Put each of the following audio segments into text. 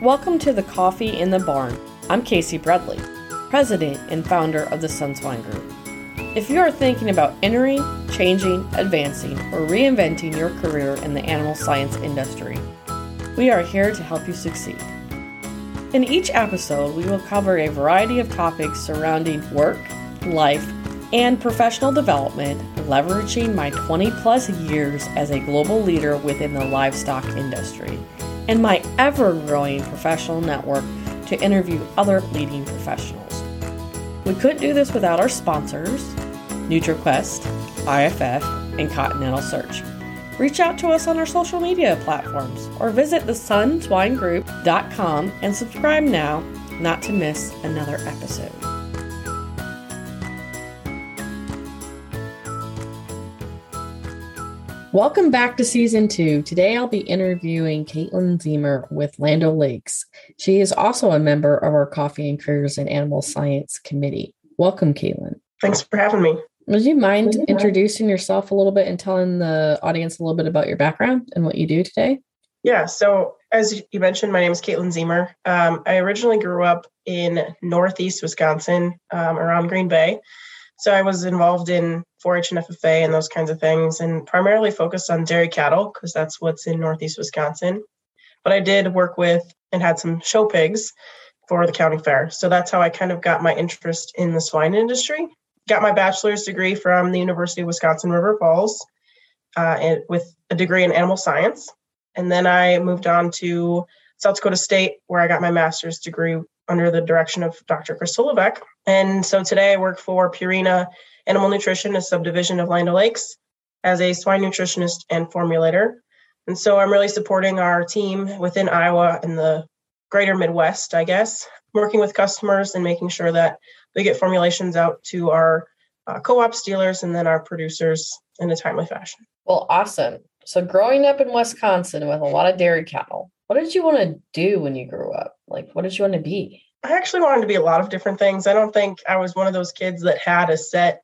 Welcome to the Coffee in the Barn. I'm Casey Bradley, president and founder of the Sunswine Group. If you are thinking about entering, changing, advancing, or reinventing your career in the animal science industry, we are here to help you succeed. In each episode, we will cover a variety of topics surrounding work, life, and professional development, leveraging my 20 plus years as a global leader within the livestock industry and my ever growing professional network to interview other leading professionals. We couldn't do this without our sponsors, NutriQuest, IFF, and Continental Search. Reach out to us on our social media platforms or visit thesunswinegroup.com and subscribe now not to miss another episode. Welcome back to season two. Today I'll be interviewing Katelyn Zeamer with Land Lakes. She is also a member of our Coffee and Careers and Animal Science Committee. Welcome, Katelyn. Thanks for having me. Would you mind introducing yourself a little bit and telling the audience a little bit about your background and what you do today? Yeah, so as you mentioned, my name is Katelyn Zeamer. Um, I originally grew up in Northeast Wisconsin um, around Green Bay. So I was involved in 4-H and FFA and those kinds of things, and primarily focused on dairy cattle because that's what's in Northeast Wisconsin. But I did work with and had some show pigs for the county fair. So that's how I kind of got my interest in the swine industry. Got my bachelor's degree from the University of Wisconsin River Falls uh, with a degree in animal science. And then I moved on to South Dakota State, where I got my master's degree under the direction of Dr. Levesque. And so today I work for Purina Animal Nutrition, a subdivision of Land O'Lakes, as a swine nutritionist and formulator. And so I'm really supporting our team within Iowa and the greater Midwest, I guess, working with customers and making sure that we get formulations out to our uh, co op dealers and then our producers in a timely fashion. Well, awesome. So, growing up in Wisconsin with a lot of dairy cattle, what did you want to do when you grew up? Like, what did you want to be? I actually wanted to be a lot of different things. I don't think I was one of those kids that had a set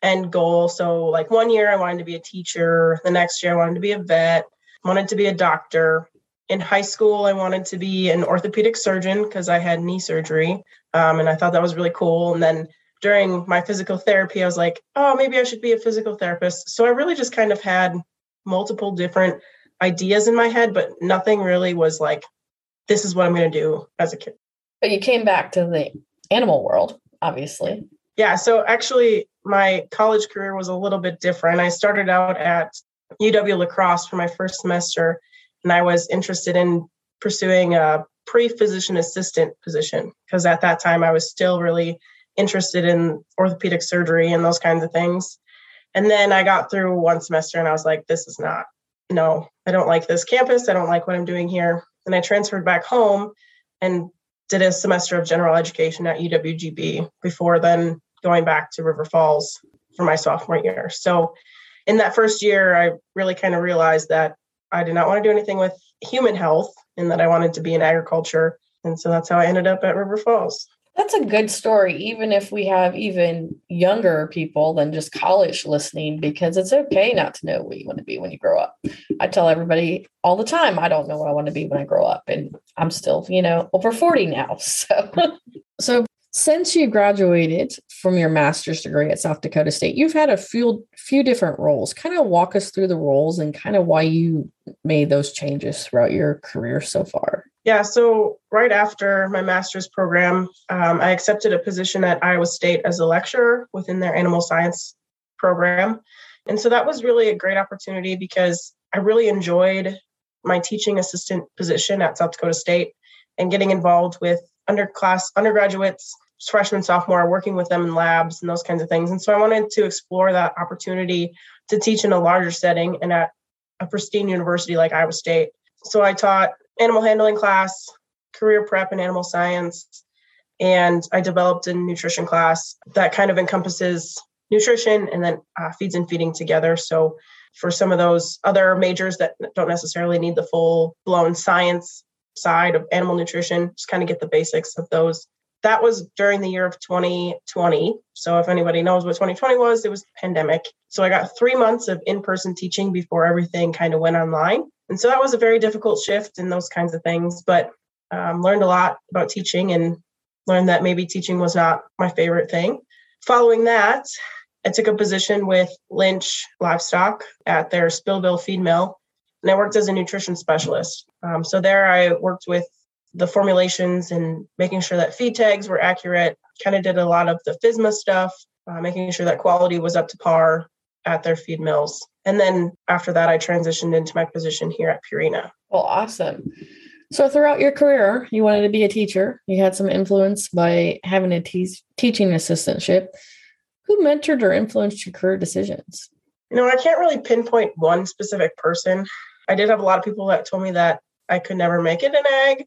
end goal. So, like one year, I wanted to be a teacher. The next year, I wanted to be a vet, wanted to be a doctor. In high school, I wanted to be an orthopedic surgeon because I had knee surgery. Um, and I thought that was really cool. And then during my physical therapy, I was like, oh, maybe I should be a physical therapist. So I really just kind of had multiple different ideas in my head, but nothing really was like, this is what I'm going to do as a kid. But you came back to the animal world, obviously. Yeah. So actually, my college career was a little bit different. I started out at UW La Crosse for my first semester, and I was interested in pursuing a pre physician assistant position because at that time I was still really interested in orthopedic surgery and those kinds of things. And then I got through one semester and I was like, this is not no, I don't like this campus. I don't like what I'm doing here. And I transferred back home and did a semester of general education at UWGB before then going back to River Falls for my sophomore year. So in that first year, I really kind of realized that I did not want to do anything with human health and that I wanted to be in agriculture. And so that's how I ended up at River Falls. That's a good story, even if we have even younger people than just college listening, because it's okay not to know what you want to be when you grow up. I tell everybody all the time, I don't know what I want to be when I grow up. And I'm still, you know, over 40 now. So, so since you graduated from your master's degree at South Dakota State, you've had a few few different roles. Kind of walk us through the roles and kind of why you made those changes throughout your career so far. Yeah, so right after my master's program, um, I accepted a position at Iowa State as a lecturer within their animal science program. And so that was really a great opportunity because I really enjoyed my teaching assistant position at South Dakota State and getting involved with underclass undergraduates, freshman, sophomore, working with them in labs and those kinds of things. And so I wanted to explore that opportunity to teach in a larger setting and at a pristine university like Iowa State. So I taught animal handling class, career prep in animal science, and I developed a nutrition class that kind of encompasses nutrition and then uh, feeds and feeding together. So for some of those other majors that don't necessarily need the full blown science side of animal nutrition, just kind of get the basics of those. That was during the year of 2020. So if anybody knows what 2020 was, it was the pandemic. So I got three months of in-person teaching before everything kind of went online. And so that was a very difficult shift and those kinds of things. But Um, learned a lot about teaching and learned that maybe teaching was not my favorite thing. Following that, I took a position with Lynch Livestock at their Spillville feed mill, and I worked as a nutrition specialist. Um, so there, I worked with the formulations and making sure that feed tags were accurate. Kind of did a lot of the FSMA stuff, uh, making sure that quality was up to par at their feed mills. And then after that, I transitioned into my position here at Purina. Well, awesome. So throughout your career, you wanted to be a teacher. You had some influence by having a te- teaching assistantship. Who mentored or influenced your career decisions? You know, I can't really pinpoint one specific person. I did have a lot of people that told me that I could never make it in ag,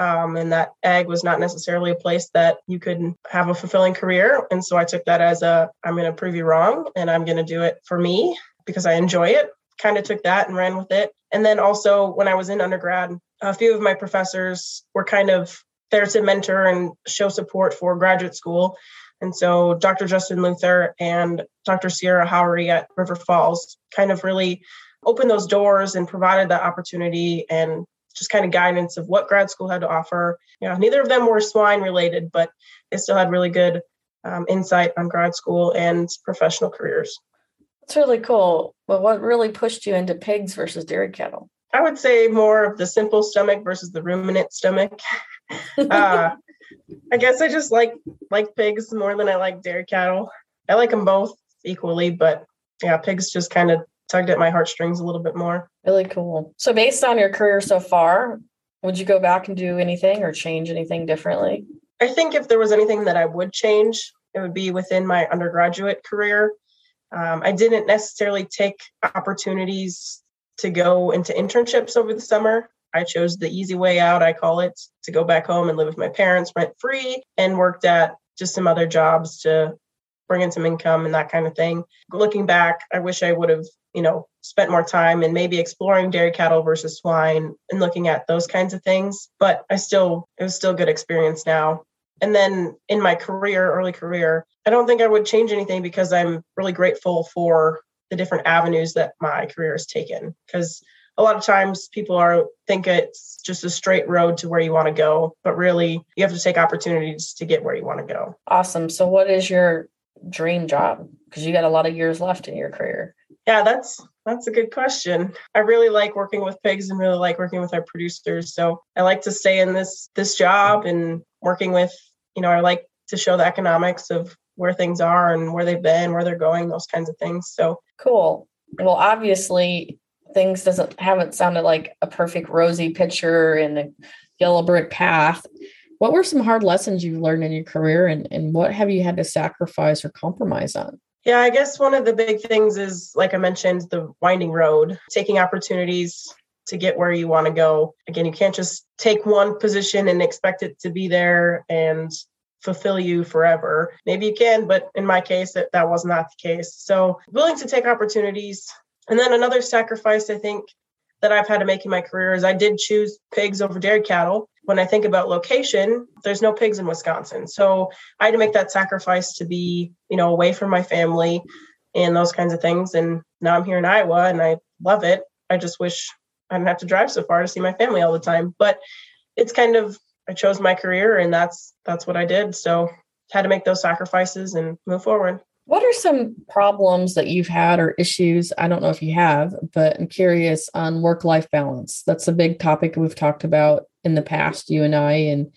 um, and that ag was not necessarily a place that you could have a fulfilling career. And so I took that as a I'm going to prove you wrong, and I'm going to do it for me because I enjoy it. Kind of took that and ran with it. And then also when I was in undergrad, a few of my professors were kind of there to mentor and show support for graduate school. And so Dr. Justin Luther and Dr. Sierra Howery at River Falls kind of really opened those doors and provided that opportunity and just kind of guidance of what grad school had to offer. Know, neither of them were swine related, but they still had really good um, insight on grad school and professional careers. That's really cool. Well, what really pushed you into pigs versus dairy cattle? I would say more of the simple stomach versus the ruminant stomach. uh, I guess I just like like pigs more than I like dairy cattle. I like them both equally, but yeah, pigs just kind of tugged at my heartstrings a little bit more. Really cool. So, based on your career so far, would you go back and do anything or change anything differently? I think if there was anything that I would change, it would be within my undergraduate career. Um, I didn't necessarily take opportunities to go into internships over the summer. I chose the easy way out, I call it, to go back home and live with my parents rent free and worked at just some other jobs to bring in some income and that kind of thing. Looking back, I wish I would have, you know, spent more time and maybe exploring dairy cattle versus swine and looking at those kinds of things. But I still, it was still good experience now. And then in my career, early career, I don't think I would change anything because I'm really grateful for the different avenues that my career has taken. Because a lot of times people are think it's just a straight road to where you want to go, but really you have to take opportunities to get where you want to go. Awesome. So what is your dream job? Because you got a lot of years left in your career. Yeah, that's that's a good question. I really like working with pigs and really like working with our producers. So I like to stay in this this job and working with, you know, I like to show the economics of where things are and where they've been, where they're going, those kinds of things. So cool. Well, obviously things doesn't haven't sounded like a perfect rosy picture and a yellow brick path. What were some hard lessons you've learned in your career and, and what have you had to sacrifice or compromise on? Yeah, I guess one of the big things is, like I mentioned, the winding road, taking opportunities to get where you want to go. Again, you can't just take one position and expect it to be there and fulfill you forever. Maybe you can, but in my case, that, that was not the case. So, willing to take opportunities. And then another sacrifice I think that I've had to make in my career is I did choose pigs over dairy cattle. When I think about location, there's no pigs in Wisconsin. So I had to make that sacrifice to be, you know, away from my family and those kinds of things. And now I'm here in Iowa and I love it. I just wish I didn't have to drive so far to see my family all the time. But it's kind of I chose my career and that's that's what I did. So had to make those sacrifices and move forward. What are some problems that you've had or issues? I don't know if you have, but I'm curious on work life balance. That's a big topic we've talked about in the past, you and I. And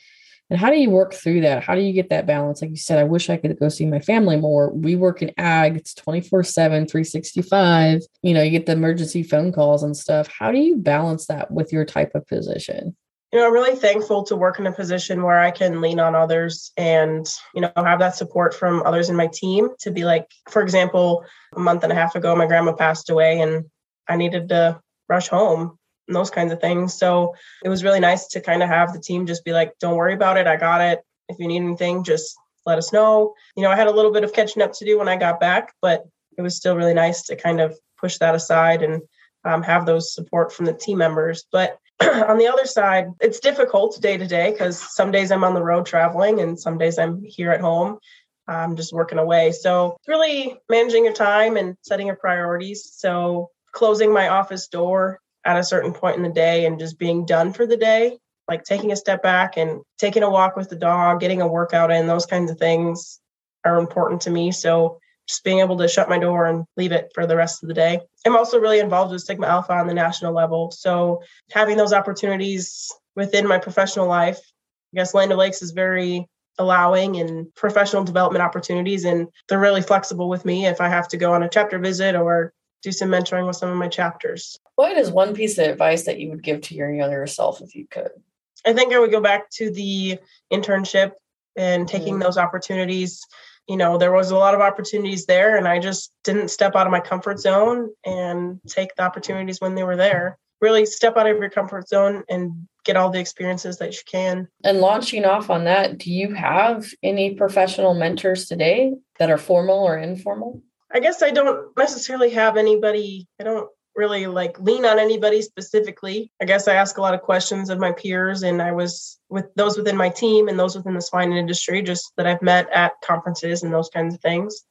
and how do you work through that? How do you get that balance? Like you said, I wish I could go see my family more. We work in ag, it's 24 7, 365. You know, you get the emergency phone calls and stuff. How do you balance that with your type of position? You know, I'm really thankful to work in a position where I can lean on others and, you know, have that support from others in my team to be like, for example, a month and a half ago, my grandma passed away and I needed to rush home and those kinds of things. So it was really nice to kind of have the team just be like, don't worry about it. I got it. If you need anything, just let us know. You know, I had a little bit of catching up to do when I got back, but it was still really nice to kind of push that aside and um, have those support from the team members. But on the other side, it's difficult day to day because some days I'm on the road traveling and some days I'm here at home. I'm just working away. So it's really managing your time and setting your priorities. So closing my office door at a certain point in the day and just being done for the day like taking a step back and taking a walk with the dog, getting a workout in, those kinds of things are important to me. So just being able to shut my door and leave it for the rest of the day. I'm also really involved with Sigma Alpha on the national level. So having those opportunities within my professional life, I guess Land O'Lakes is very allowing and professional development opportunities and they're really flexible with me if I have to go on a chapter visit or do some mentoring with some of my chapters. What is one piece of advice that you would give to your younger self if you could? I think I would go back to the internship and taking mm. those opportunities. You know, there was a lot of opportunities there, and I just didn't step out of my comfort zone and take the opportunities when they were there. Really step out of your comfort zone and get all the experiences that you can. And launching off on that, do you have any professional mentors today that are formal or informal? I guess I don't necessarily have anybody. I don't really like lean on anybody specifically. I guess I ask a lot of questions of my peers, and I was with those within my team and those within the swine industry, just that I've met at conferences and those kinds of things.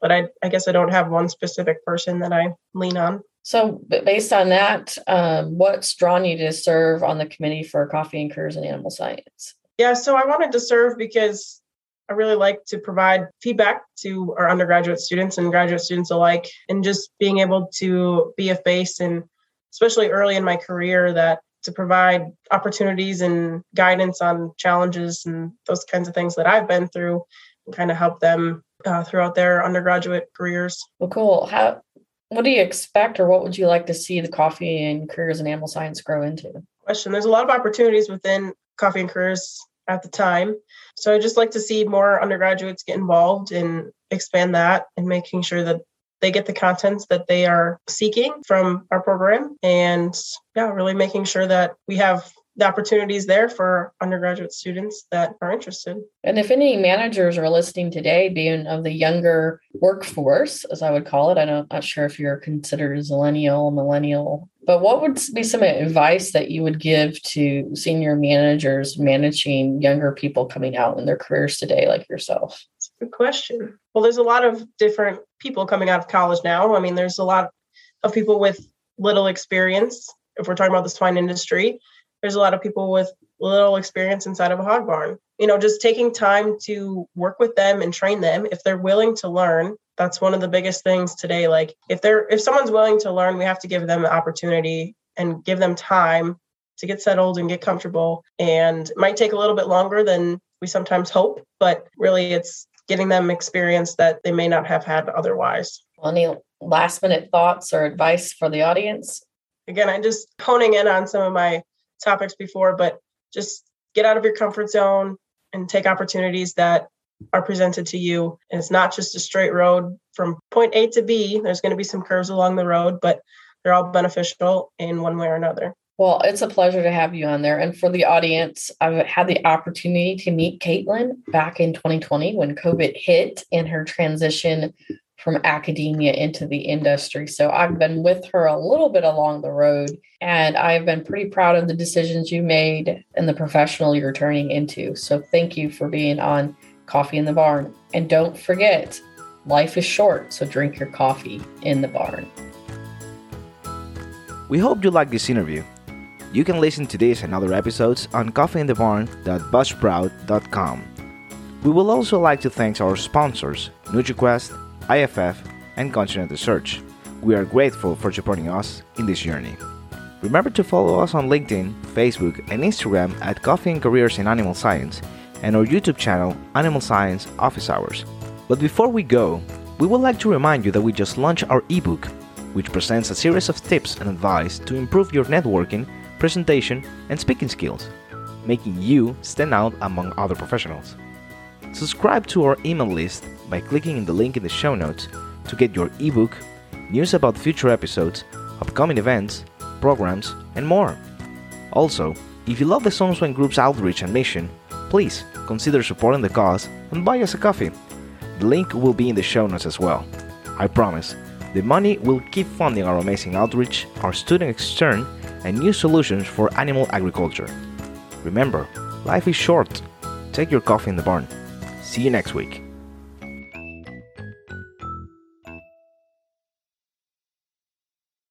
But I, I guess I don't have one specific person that I lean on. So, based on that, um, what's drawn you to serve on the committee for coffee and careers in animal science? Yeah, so I wanted to serve because I really like to provide feedback to our undergraduate students and graduate students alike, and just being able to be a face and especially early in my career that to provide opportunities and guidance on challenges and those kinds of things that I've been through and kind of help them uh, throughout their undergraduate careers. Well, cool. How, what do you expect or what would you like to see the coffee and careers in animal science grow into? Question. There's a lot of opportunities within coffee and careers at the time. So I just like to see more undergraduates get involved and expand that and making sure that they get the contents that they are seeking from our program and yeah really making sure that we have the opportunities there for undergraduate students that are interested. And if any managers are listening today, being of the younger workforce, as I would call it, I'm not sure if you're considered a millennial, millennial, but what would be some advice that you would give to senior managers managing younger people coming out in their careers today, like yourself? Good question. Well, there's a lot of different people coming out of college now. I mean, there's a lot of people with little experience if we're talking about the swine industry there's a lot of people with little experience inside of a hog barn. You know, just taking time to work with them and train them if they're willing to learn. That's one of the biggest things today. Like if they're if someone's willing to learn, we have to give them the opportunity and give them time to get settled and get comfortable. And it might take a little bit longer than we sometimes hope, but really it's getting them experience that they may not have had otherwise. Any last minute thoughts or advice for the audience? Again, I'm just honing in on some of my topics before, but just get out of your comfort zone and take opportunities that are presented to you. And it's not just a straight road from point A to B. There's going to be some curves along the road, but they're all beneficial in one way or another. Well, it's a pleasure to have you on there. And for the audience, I've had the opportunity to meet Katelyn back in 2020 when COVID hit and her transition from academia into the industry. So I've been with her a little bit along the road, and I've been pretty proud of the decisions you made and the professional you're turning into. So thank you for being on Coffee in the Barn. And don't forget, life is short, so drink your coffee in the barn. We hope you like this interview. You can listen to this and other episodes on coffeeinthebarn.buzzsprout.com. We will also like to thank our sponsors, NutriQuest, IFF, and Continental Search. We are grateful for supporting us in this journey. Remember to follow us on LinkedIn, Facebook, and Instagram at Coffee and Careers in Animal Science and our YouTube channel, Animal Science Office Hours. But before we go, we would like to remind you that we just launched our ebook, which presents a series of tips and advice to improve your networking, presentation, and speaking skills, making you stand out among other professionals. Subscribe to our email list by clicking in the link in the show notes to get your ebook, news about future episodes, upcoming events, programs, and more. Also, if you love the Sunswine Group's outreach and mission, please consider supporting the cause and buy us a coffee. The link will be in the show notes as well. I promise, the money will keep funding our amazing outreach, our student extern, and new solutions for animal agriculture. Remember, life is short. Take your coffee in the barn. See you next week.